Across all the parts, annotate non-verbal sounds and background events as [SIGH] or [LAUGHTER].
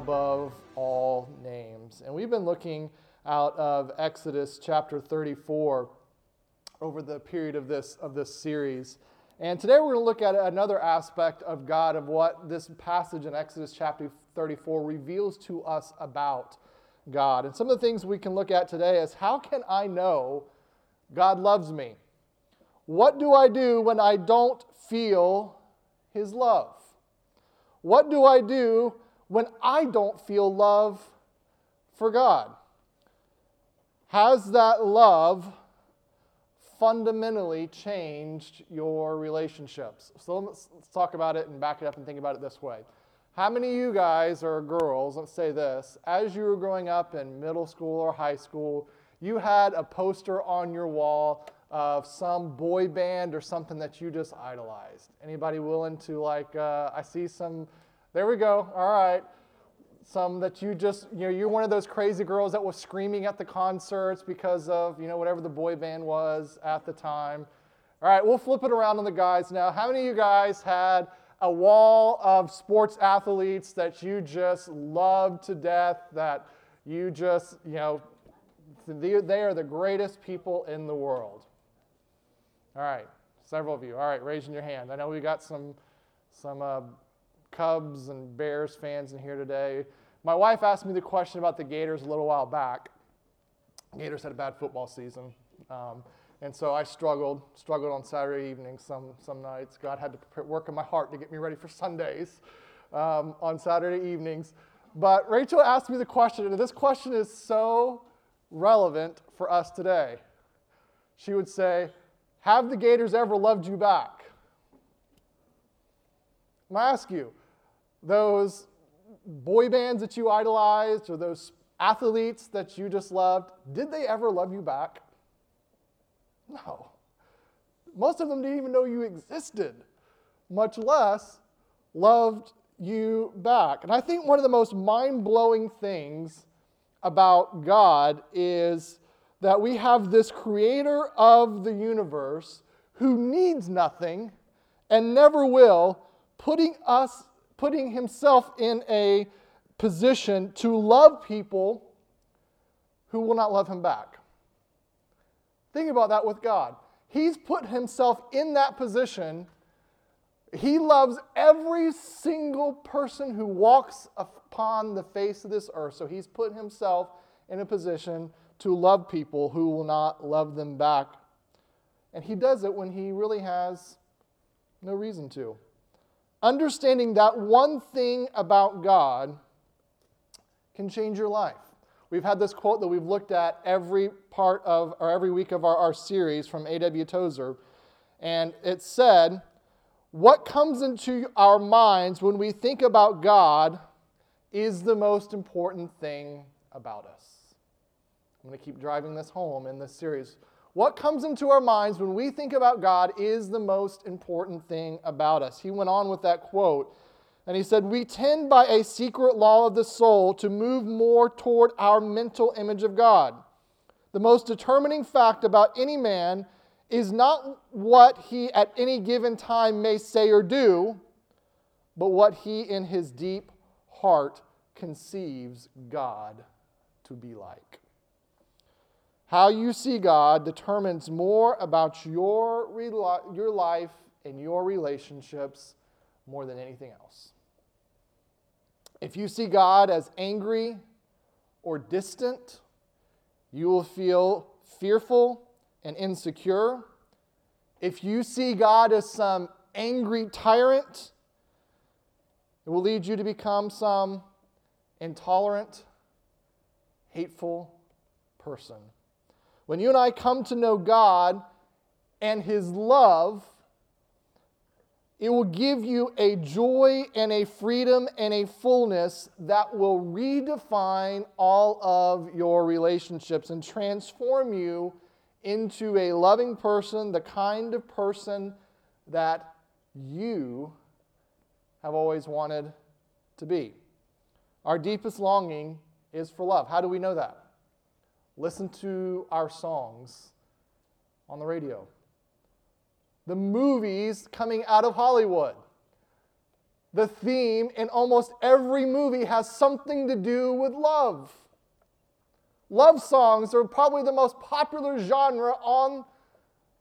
Above All Names. And we've been looking out of Exodus chapter 34 over the period of this, of this series. And today we're going to look at another aspect of God, of what this passage in Exodus chapter 34 reveals to us about God. And some of the things we can look at today is how can I know God loves me? What do I do when I don't feel His love? What do I do when I don't feel love for God? Has that love fundamentally changed your relationships? So let's, talk about it and back it up and think about it this way. How many of you guys or girls, let's say this, as you were growing up in middle school or high school, you had a poster on your wall of some boy band or something that you just idolized? Anybody willing to like? Uh, I see some. There we go. All right. Some that you just, you know, you're one of those crazy girls that was screaming at the concerts because of, you know, whatever the boy band was at the time. All right, we'll flip it around on the guys now. How many of you guys had a wall of sports athletes that you just loved to death, that you just, you know, they are the greatest people in the world? All right, several of you. All right, raising your hand. I know we got some some uh, Cubs and Bears fans in here today. My wife asked me the question about the Gators a little while back. Gators had a bad football season, um, and so I struggled struggled on Saturday evenings some some nights. God had to work in my heart to get me ready for Sundays um, on Saturday evenings. But Rachel asked me the question, and this question is so relevant for us today. She would say, have the Gators ever loved you back? I'm ask you, those boy bands that you idolized or those athletes that you just loved, did they ever love you back? No. Most of them didn't even know you existed, much less loved you back. And I think one of the most mind blowing things about God is that we have this creator of the universe who needs nothing and never will, putting us, putting himself in a position to love people who will not love him back. Think about that with God. He's put himself in that position. He loves every single person who walks upon the face of this earth. So he's put himself in a position to love people who will not love them back. And he does it when he really has no reason to. Understanding that one thing about God can change your life. We've had this quote that we've looked at every part of, or every week of our, our series from A.W. Tozer. And it said, What comes into our minds when we think about God is the most important thing about us. I'm going to keep driving this home in this series. What comes into our minds when we think about God is the most important thing about us. He went on with that quote, and he said, We tend by a secret law of the soul to move more toward our mental image of God. The most determining fact about any man is not what he at any given time may say or do, but what he in his deep heart conceives God to be like. How you see God determines more about your, your life and your relationships more than anything else. If you see God as angry or distant, you will feel fearful and insecure. If you see God as some angry tyrant, it will lead you to become some intolerant, hateful person. When you and I come to know God and His love, it will give you a joy and a freedom and a fullness that will redefine all of your relationships and transform you into a loving person, the kind of person that you have always wanted to be. Our deepest longing is for love. How do we know that? Listen to our songs on the radio, the movies coming out of Hollywood. the theme in almost every movie has something to do with love. Love songs are probably the most popular genre on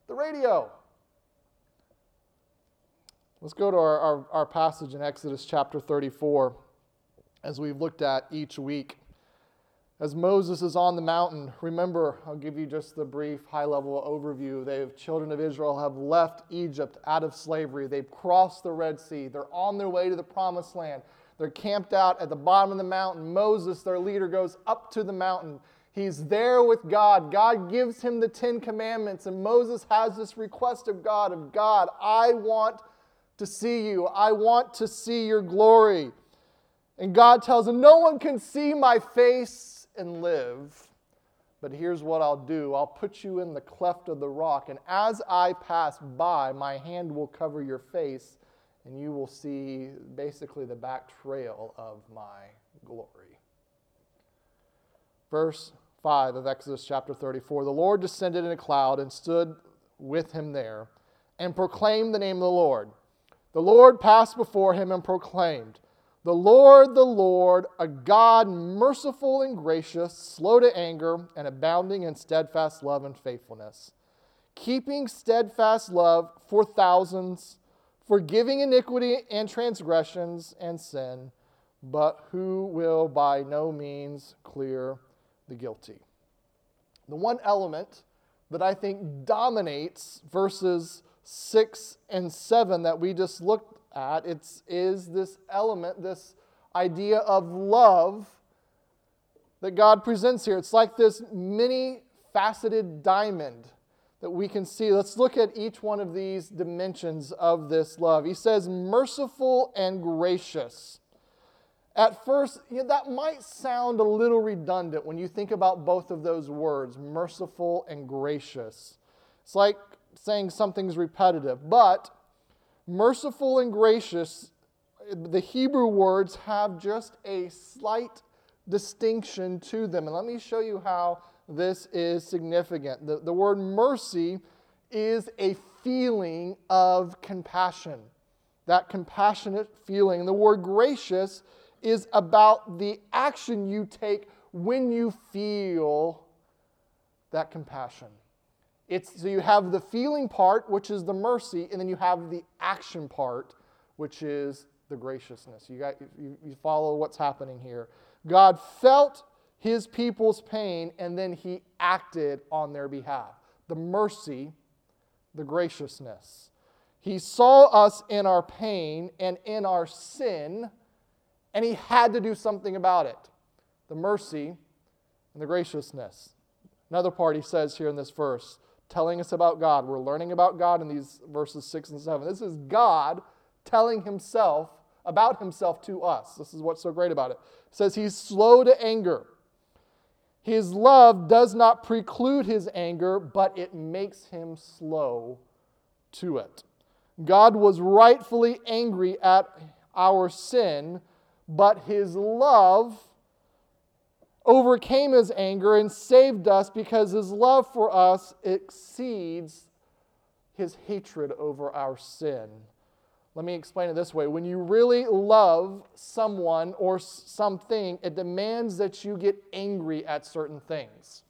the radio. Let's go to our, our, our, passage in Exodus chapter 34 as we've looked at each week. As Moses is on the mountain, remember, I'll give you just the brief high level overview. The children of Israel have left Egypt out of slavery. They've crossed the Red Sea. They're on their way to the promised land. They're camped out at the bottom of the mountain. Moses, their leader, goes up to the mountain. He's there with God. God gives him the Ten Commandments, and Moses has this request of God of God, I want to see you. I want to see your glory. And God tells him, No one can see my face and live. But here's what I'll do I'll put you in the cleft of the rock, and as I pass by, my hand will cover your face, and you will see basically the back trail of my glory. Verse 5 of Exodus chapter 34 The Lord descended in a cloud and stood with him there, and proclaimed the name of the Lord. The Lord passed before him and proclaimed, the Lord, the Lord, a God merciful and gracious, slow to anger, and abounding in steadfast love and faithfulness, keeping steadfast love for thousands, forgiving iniquity and transgressions and sin, but who will by no means clear the guilty. The one element that I think dominates verses 6 and 7 that we just looked at it's, is this element, this idea of love that God presents here. It's like this many faceted diamond that we can see. Let's look at each one of these dimensions of this love. He says, merciful and gracious. At first, you know, that might sound a little redundant when you think about both of those words, merciful and gracious. It's like saying something's repetitive, but merciful and gracious, the Hebrew words have just a slight distinction to them. And let me show you how this is significant. The, the word mercy is a feeling of compassion, that compassionate feeling. The word gracious is about the action you take when you feel that compassion. It's, so you have the feeling part, which is the mercy, and then you have the action part, which is the graciousness. You, got, you, you follow what's happening here. God felt his people's pain, and then he acted on their behalf. The mercy, the graciousness. He saw us in our pain and in our sin, and he had to do something about it. The mercy and the graciousness. Another part he says here in this verse telling us about God. We're learning about God in these verses 6 and 7. This is God telling himself about himself to us. This is what's so great about it. It says he's slow to anger. His love does not preclude his anger, but it makes him slow to it. God was rightfully angry at our sin, but his love overcame his anger and saved us because his love for us exceeds his hatred over our sin. Let me explain it this way. When you really love someone or something, it demands that you get angry at certain things.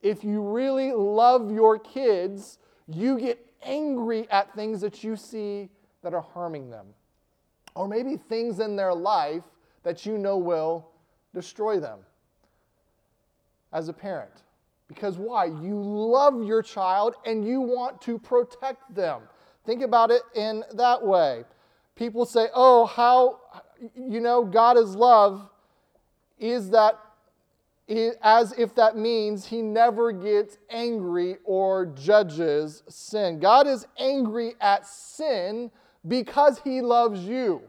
If you really love your kids, you get angry at things that you see that are harming them. Or maybe things in their life that you know will destroy them as a parent. Because why? You love your child and you want to protect them. Think about it in that way. People say, oh, how, you know, God is love. Is that as if that means he never gets angry or judges sin? God is angry at sin because he loves you.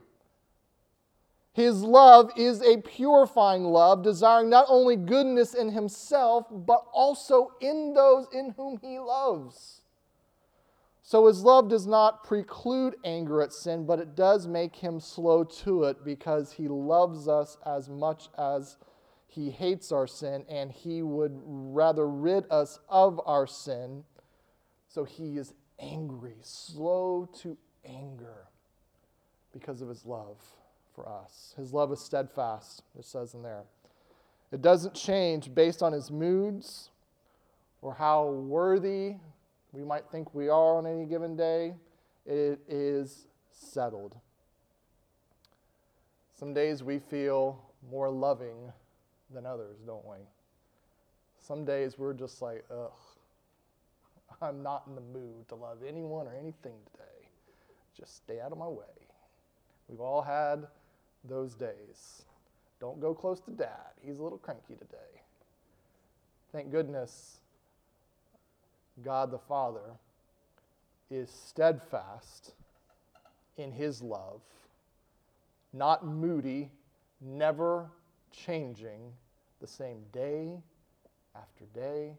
His love is a purifying love, desiring not only goodness in himself, but also in those in whom he loves. So his love does not preclude anger at sin, but it does make him slow to it because he loves us as much as he hates our sin, and he would rather rid us of our sin. So he is angry, slow to anger. because of his love for us. His love is steadfast, it says in there. It doesn't change based on his moods or how worthy we might think we are on any given day. It is settled. Some days we feel more loving than others, don't we? Some days we're just like, ugh, I'm not in the mood to love anyone or anything today. Just stay out of my way. We've all had those days. Don't go close to dad. He's a little cranky today. Thank goodness God the Father is steadfast in his love, not moody, never changing, the same day after day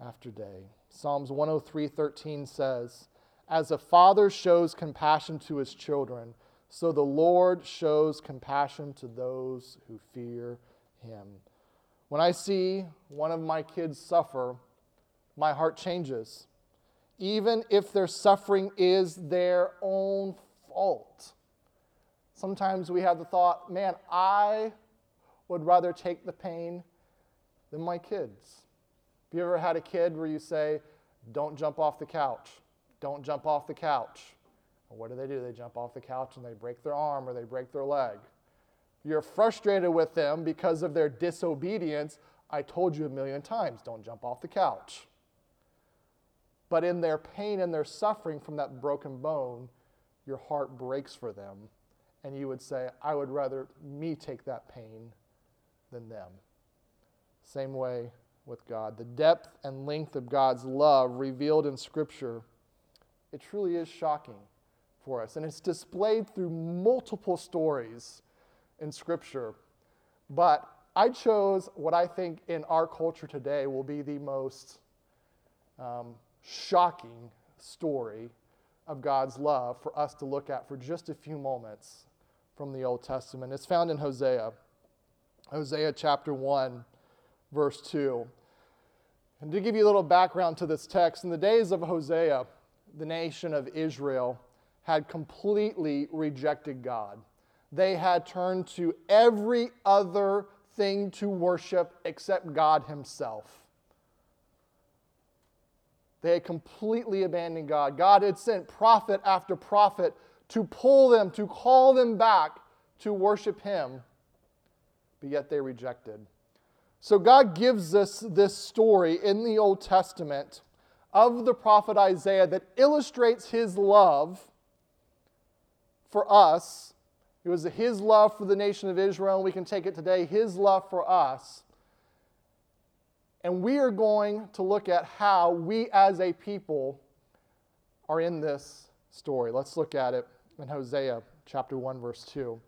after day. Psalms 103:13 says, "As a father shows compassion to his children, so the Lord shows compassion to those who fear him." When I see one of my kids suffer, my heart changes, even if their suffering is their own fault. Sometimes we have the thought, man, I would rather take the pain than my kids. Have you ever had a kid where you say, don't jump off the couch? Don't jump off the couch. What do they do? They jump off the couch and they break their arm or they break their leg. You're frustrated with them because of their disobedience. I told you a million times, don't jump off the couch. But in their pain and their suffering from that broken bone, your heart breaks for them. And you would say, I would rather me take that pain than them. Same way with God. The depth and length of God's love revealed in Scripture, it truly is shocking for us. And it's displayed through multiple stories in Scripture. But I chose what I think in our culture today will be the most um, shocking story of God's love for us to look at for just a few moments from the Old Testament. It's found in Hosea. Hosea chapter 1 verse 2. And to give you a little background to this text, in the days of Hosea, the nation of Israel had completely rejected God. They had turned to every other thing to worship except God Himself. They had completely abandoned God. God had sent prophet after prophet to pull them, to call them back to worship Him, but yet they rejected. So God gives us this story in the Old Testament of the prophet Isaiah that illustrates his love for us. It was his love for the nation of Israel, we can take it today, his love for us. And we are going to look at how we as a people are in this story. Let's look at it in Hosea chapter 1, verse 2.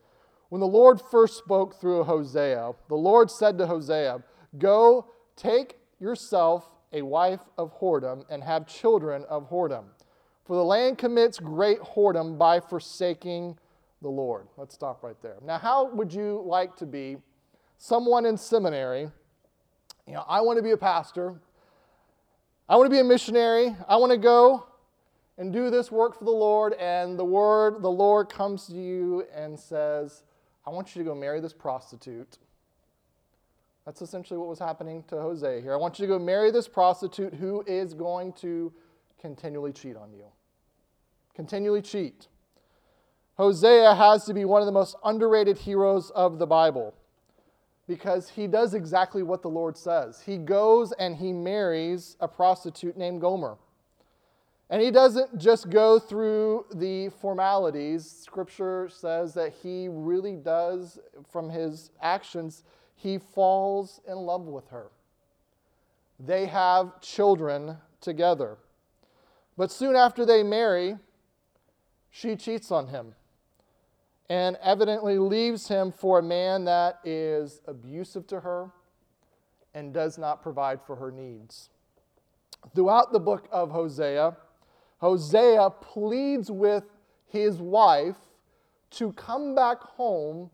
When the Lord first spoke through Hosea, the Lord said to Hosea, Go, take yourself a wife of whoredom and have children of whoredom. For the land commits great whoredom by forsaking the Lord. Let's stop right there. Now, how would you like to be someone in seminary? You know, I want to be a pastor. I want to be a missionary. I want to go and do this work for the Lord. And the word, the Lord comes to you and says, I want you to go marry this prostitute. That's essentially what was happening to Hosea here. I want you to go marry this prostitute who is going to continually cheat on you. Continually cheat. Hosea has to be one of the most underrated heroes of the Bible because he does exactly what the Lord says. He goes and he marries a prostitute named Gomer. And he doesn't just go through the formalities. Scripture says that he really does, from his actions, he falls in love with her. They have children together. But soon after they marry, she cheats on him and evidently leaves him for a man that is abusive to her and does not provide for her needs. Throughout the book of Hosea, Hosea pleads with his wife to come back home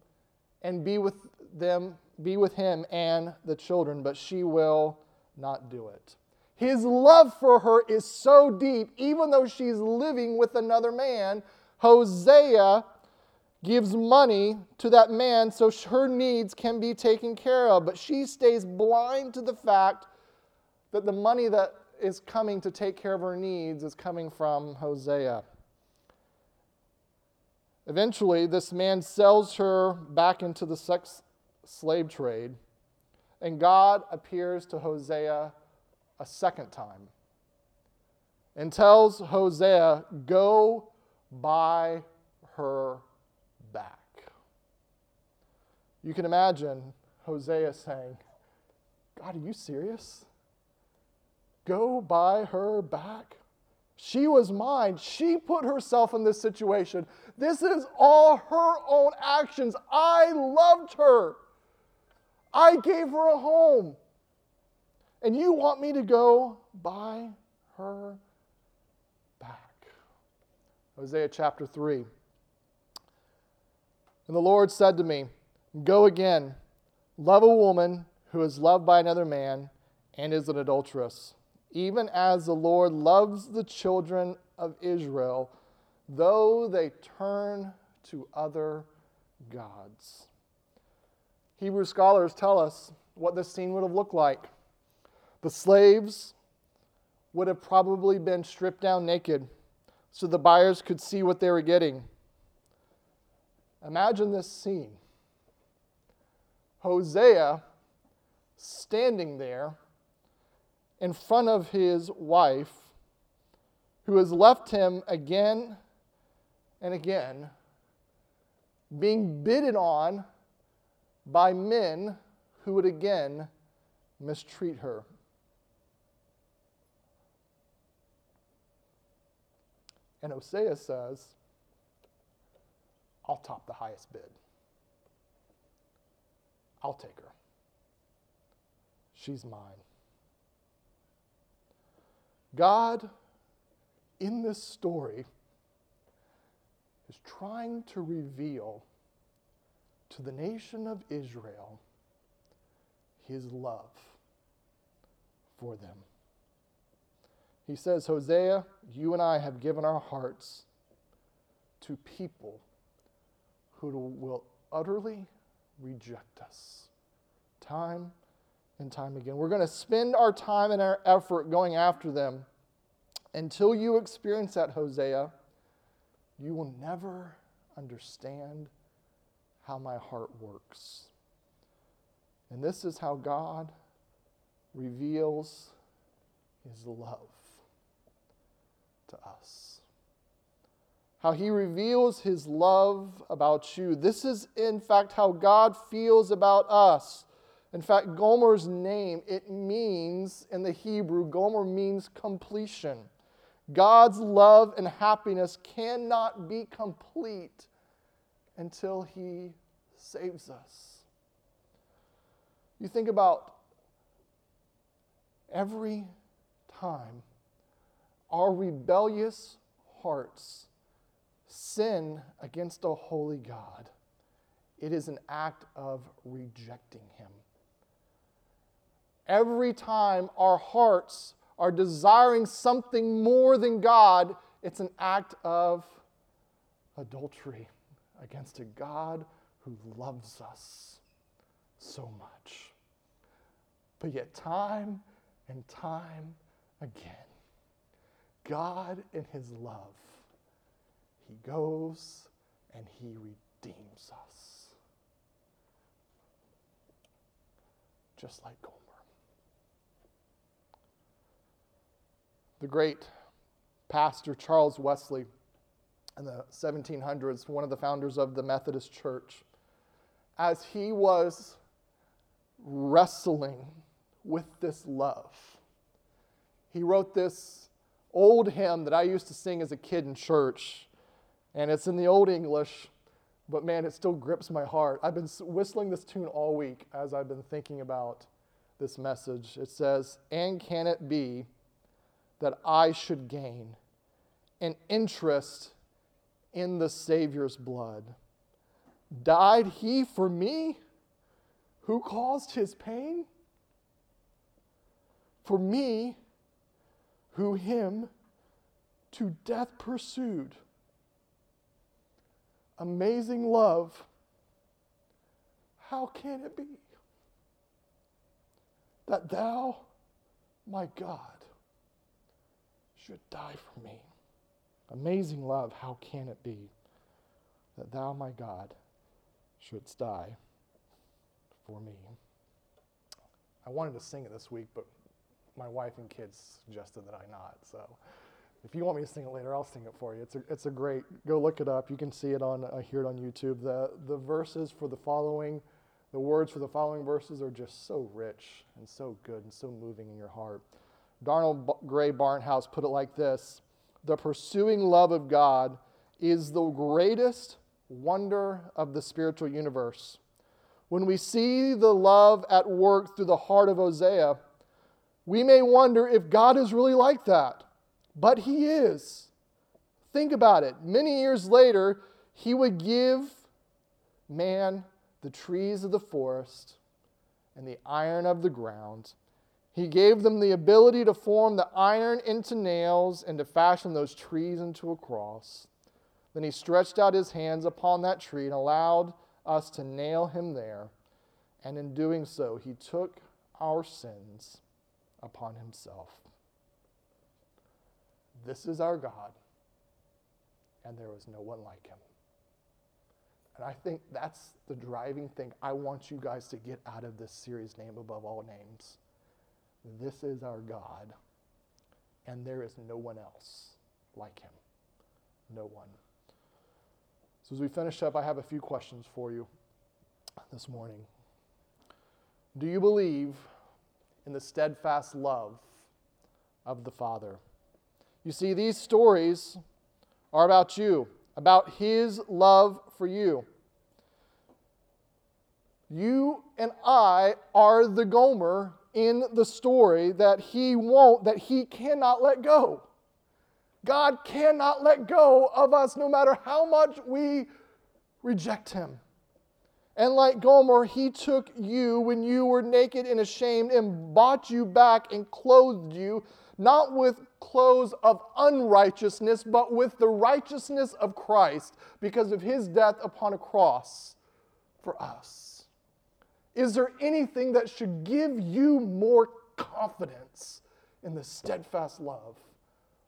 and be with them, be with him and the children, but she will not do it. His love for her is so deep, even though she's living with another man, Hosea gives money to that man so her needs can be taken care of, but she stays blind to the fact that the money that is coming to take care of her needs is coming from Hosea. Eventually, this man sells her back into the sex slave trade, and God appears to Hosea a second time and tells Hosea, Go buy her back. You can imagine Hosea saying, God, are you serious? Go buy her back? She was mine. She put herself in this situation. This is all her own actions. I loved her. I gave her a home. And you want me to go buy her back. Hosea chapter 3. And the Lord said to me, Go again, love a woman who is loved by another man and is an adulteress, even as the Lord loves the children of Israel, though they turn to other gods. Hebrew scholars tell us what this scene would have looked like. The slaves would have probably been stripped down naked so the buyers could see what they were getting. Imagine this scene Hosea standing there in front of his wife, who has left him again and again, being bidden on by men who would again mistreat her. And Hosea says, I'll top the highest bid. I'll take her. She's mine. God, in this story, is trying to reveal to the nation of Israel his love for them. He says, Hosea, you and I have given our hearts to people who will utterly reject us time and time again. We're going to spend our time and our effort going after them. Until you experience that, Hosea, you will never understand how my heart works. And this is how God reveals his love to us how he reveals his love about you. This is, in fact, how God feels about us. In fact, Gomer's name, it means, in the Hebrew, Gomer means completion. God's love and happiness cannot be complete until he saves us. You think about every time our rebellious hearts sin against a holy God, it is an act of rejecting Him. Every time our hearts are desiring something more than God, it's an act of adultery against a God who loves us so much. But yet, time and time again, God in His love he goes and he redeems us. Just like Gomer. The great pastor Charles Wesley in the 1700s, one of the founders of the Methodist Church, as he was wrestling with this love, he wrote this old hymn that I used to sing as a kid in church. And it's in the Old English, but man, it still grips my heart. I've been whistling this tune all week as I've been thinking about this message. It says, And can it be that I should gain an interest in the Savior's blood? Died he for me who caused his pain? For me who him to death pursued. amazing love, how can it be that thou, my God, should die for me? Amazing love, how can it be that thou, my God, shouldst die for me? I wanted to sing it this week, but my wife and kids suggested that I not. So if you want me to sing it later, I'll sing it for you. It's a, it's a great, go look it up. You can see it on, uh, hear it on YouTube. The, the verses for the following, the words for the following verses are just so rich and so good and so moving in your heart. Donald Grey Barnhouse put it like this The pursuing love of God is the greatest wonder of the spiritual universe. When we see the love at work through the heart of Hosea, we may wonder if God is really like that, but He is. Think about it. Many years later, He would give man the trees of the forest and the iron of the ground. He gave them the ability to form the iron into nails and to fashion those trees into a cross. Then he stretched out his hands upon that tree and allowed us to nail him there. And in doing so, he took our sins upon himself. This is our God, and there is no one like him. And I think that's the driving thing I want you guys to get out of this series, Name Above All Names. This is our God, and there is no one else like him. No one. So, as we finish up, I have a few questions for you this morning. Do you believe in the steadfast love of the Father? You see, these stories are about you, about His love for you. You and I are the Gomer in the story that He won't, that He cannot let go. God cannot let go of us no matter how much we reject Him. And like Gomer, He took you when you were naked and ashamed and bought you back and clothed you, not with clothes of unrighteousness, but with the righteousness of Christ because of His death upon a cross for us. Is there anything that should give you more confidence in the steadfast love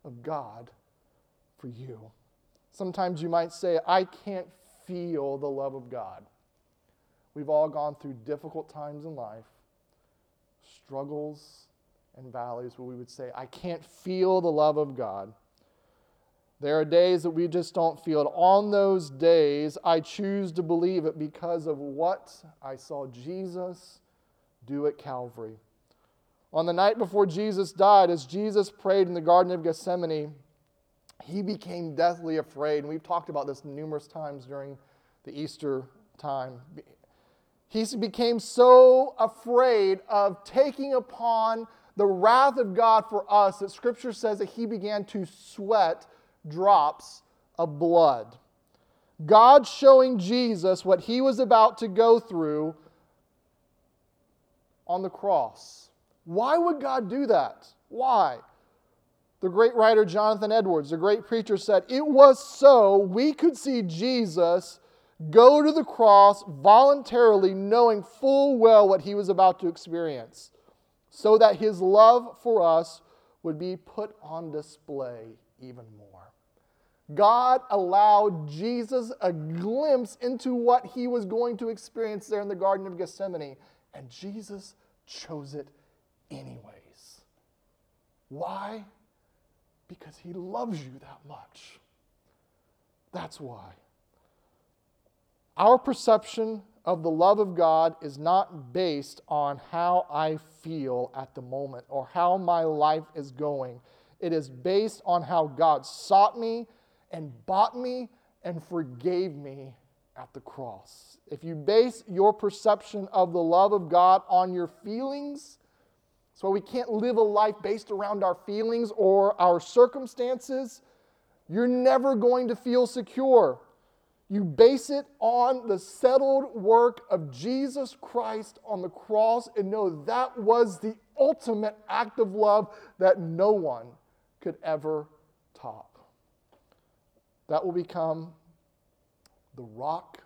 of God for you. Sometimes you might say, I can't feel the love of God. We've all gone through difficult times in life, struggles and valleys where we would say, I can't feel the love of God. There are days that we just don't feel it. On those days, I choose to believe it because of what I saw Jesus do at Calvary. On the night before Jesus died, as Jesus prayed in the Garden of Gethsemane, he became deathly afraid. And we've talked about this numerous times during the Easter time. He became so afraid of taking upon the wrath of God for us that Scripture says that he began to sweat drops of blood. God showing Jesus what he was about to go through on the cross. Why would God do that? Why? The great writer Jonathan Edwards, the great preacher, said, It was so we could see Jesus go to the cross voluntarily, knowing full well what he was about to experience, so that his love for us would be put on display even more. God allowed Jesus a glimpse into what he was going to experience there in the Garden of Gethsemane, and Jesus chose it anyways. Why? Because he loves you that much. That's why. Our perception of the love of God is not based on how I feel at the moment or how my life is going. It is based on how God sought me and bought me and forgave me at the cross. If you base your perception of the love of God on your feelings, so we can't live a life based around our feelings or our circumstances. You're never going to feel secure. You base it on the settled work of Jesus Christ on the cross and know that was the ultimate act of love that no one could ever top. That will become the rock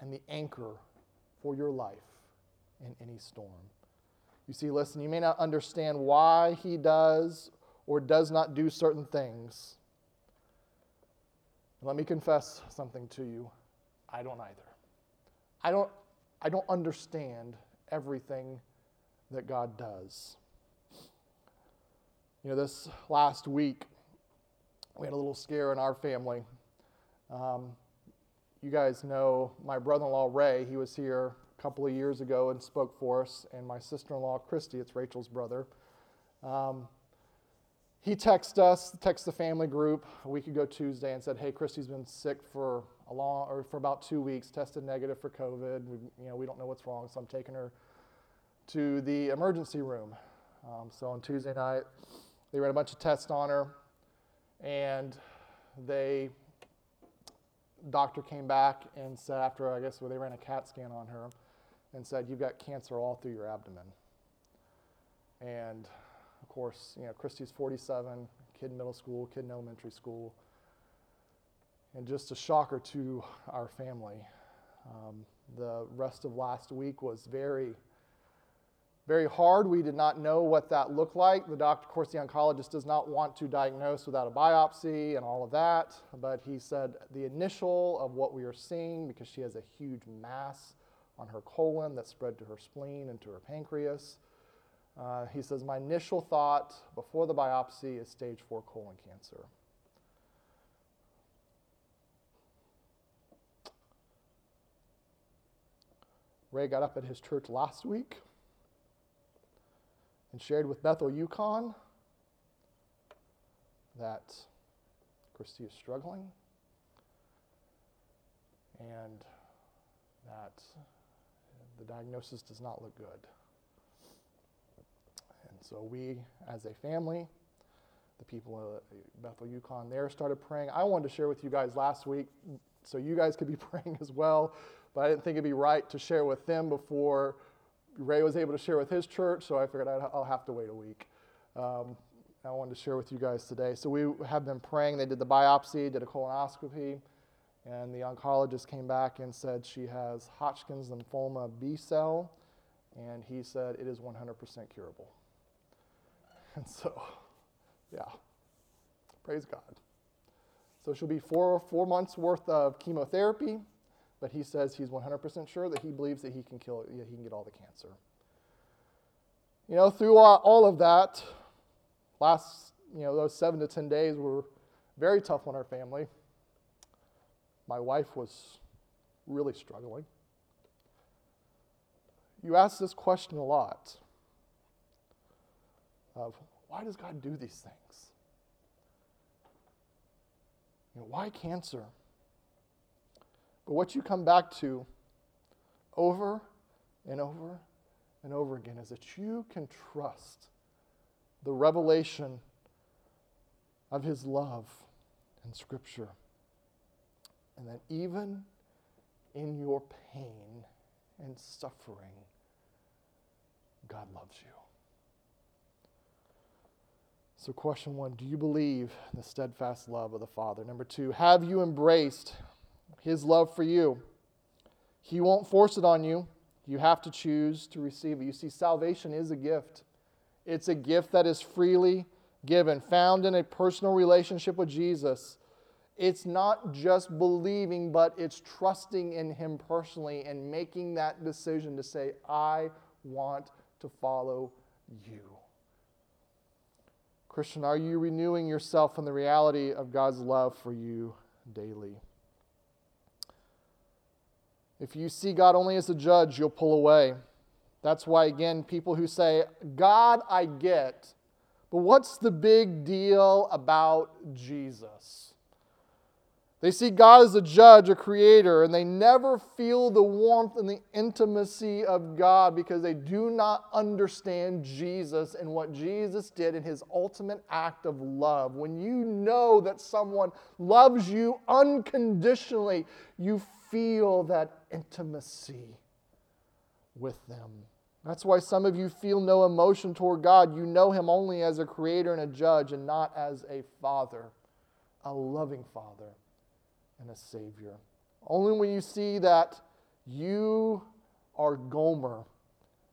and the anchor for your life in any storm. You see, listen, you may not understand why he does or does not do certain things. Let me confess something to you. I don't either. I don't, I don't understand everything that God does. You know, this last week, we had a little scare in our family. Um, you guys know my brother in law, Ray, he was here a couple of years ago and spoke for us, and my sister in law, Christy, it's Rachel's brother. Um, he texted us, texted the family group a week ago Tuesday, and said, "Hey, Christy's been sick for a long, or for about two weeks, tested negative for COVID. We, you know, we don't know what's wrong, so I'm taking her to the emergency room." Um, so on Tuesday night, they ran a bunch of tests on her, and they doctor came back and said after I guess well, they ran a CAT scan on her, and said you've got cancer all through your abdomen. And course, you know, Christy's 47, kid in middle school, kid in elementary school. And just a shocker to our family. Um, the rest of last week was very, very hard. We did not know what that looked like. The doctor, of course, the oncologist does not want to diagnose without a biopsy and all of that. But he said the initial of what we are seeing, because she has a huge mass on her colon that spread to her spleen and to her pancreas. Uh, he says, My initial thought before the biopsy is stage four colon cancer. Ray got up at his church last week and shared with Bethel Yukon that Christy is struggling and that the diagnosis does not look good. So we, as a family, the people at Bethel Yukon there started praying. I wanted to share with you guys last week so you guys could be [LAUGHS] praying as well, but I didn't think it'd be right to share with them before Ray was able to share with his church, so I figured i will have to wait a week. Um, I wanted to share with you guys today. So we have been praying. They did the biopsy, did a colonoscopy, and the oncologist came back and said she has Hodgkin's lymphoma B cell, and he said it is 100% curable. [LAUGHS] And so, yeah, praise God. So she'll be four, four months worth of chemotherapy but he says he's 100% sure that he believes that he can kill it, he can get all the cancer. You know, through all of that, last, you know, those seven to 10 days were very tough on our family. My wife was really struggling. You ask this question a lot of why does God do these things? You know, why cancer? But what you come back to over and over and over again is that you can trust the revelation of His love in Scripture. And that even in your pain and suffering, God loves you. So, question one Do you believe the steadfast love of the Father? Number two, have you embraced his love for you. He won't force it on you. You have to choose to receive it. You see, salvation is a gift, it's a gift that is freely given, found in a personal relationship with Jesus. It's not just believing, but it's trusting in Him personally and making that decision to say, I want to follow you. Christian, are you renewing yourself in the reality of God's love for you daily? If you see God only as a judge, you'll pull away. That's why, again, people who say, God, I get, but what's the big deal about Jesus? They see God as a judge, a creator, and they never feel the warmth and the intimacy of God because they do not understand Jesus and what Jesus did in his ultimate act of love. When you know that someone loves you unconditionally, you feel that intimacy with them. That's why some of you feel no emotion toward God. You know Him only as a creator and a judge and not as a father, a loving father and a savior. Only when you see that you are Gomer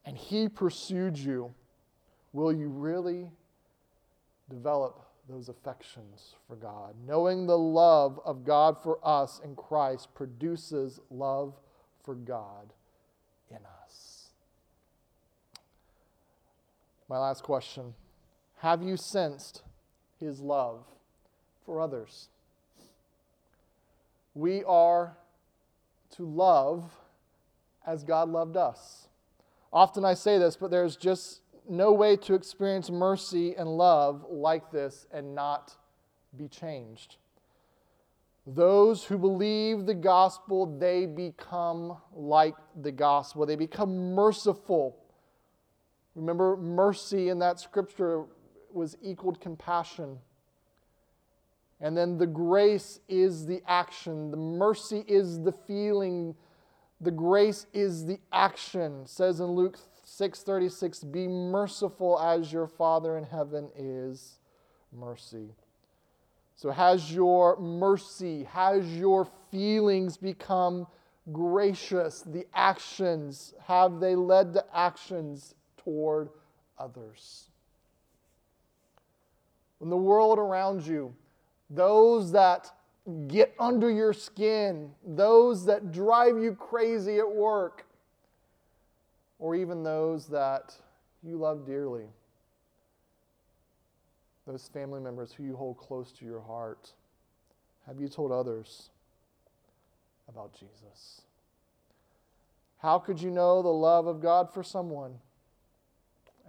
and he pursued you will you really develop those affections for God. Knowing the love of God for us in Christ produces love for God in us. My last question Have you sensed his love for others? We are to love as God loved us. Often I say this, but there's just no way to experience mercy and love like this and not be changed. Those who believe the gospel, they become like the gospel. They become merciful. Remember, mercy in that scripture was equaled compassion. And then the grace is the action, the mercy is the feeling, the grace is the action. It says in Luke 6:36, "Be merciful as your Father in heaven is mercy." So has your mercy, has your feelings become gracious? The actions, have they led to actions toward others? When the world around you, those that get under your skin, those that drive you crazy at work, or even those that you love dearly, those family members who you hold close to your heart? Have you told others about Jesus? How could you know the love of God for someone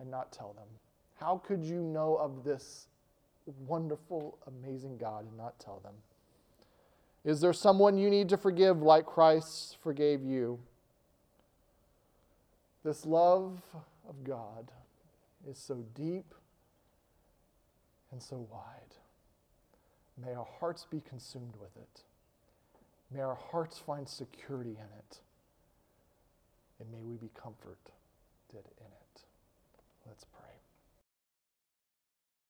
and not tell them? How could you know of this wonderful, amazing God and not tell them? Is there someone you need to forgive like Christ forgave you? This love of God is so deep and so wide. May our hearts be consumed with it. May our hearts find security in it. And may we be comforted in it.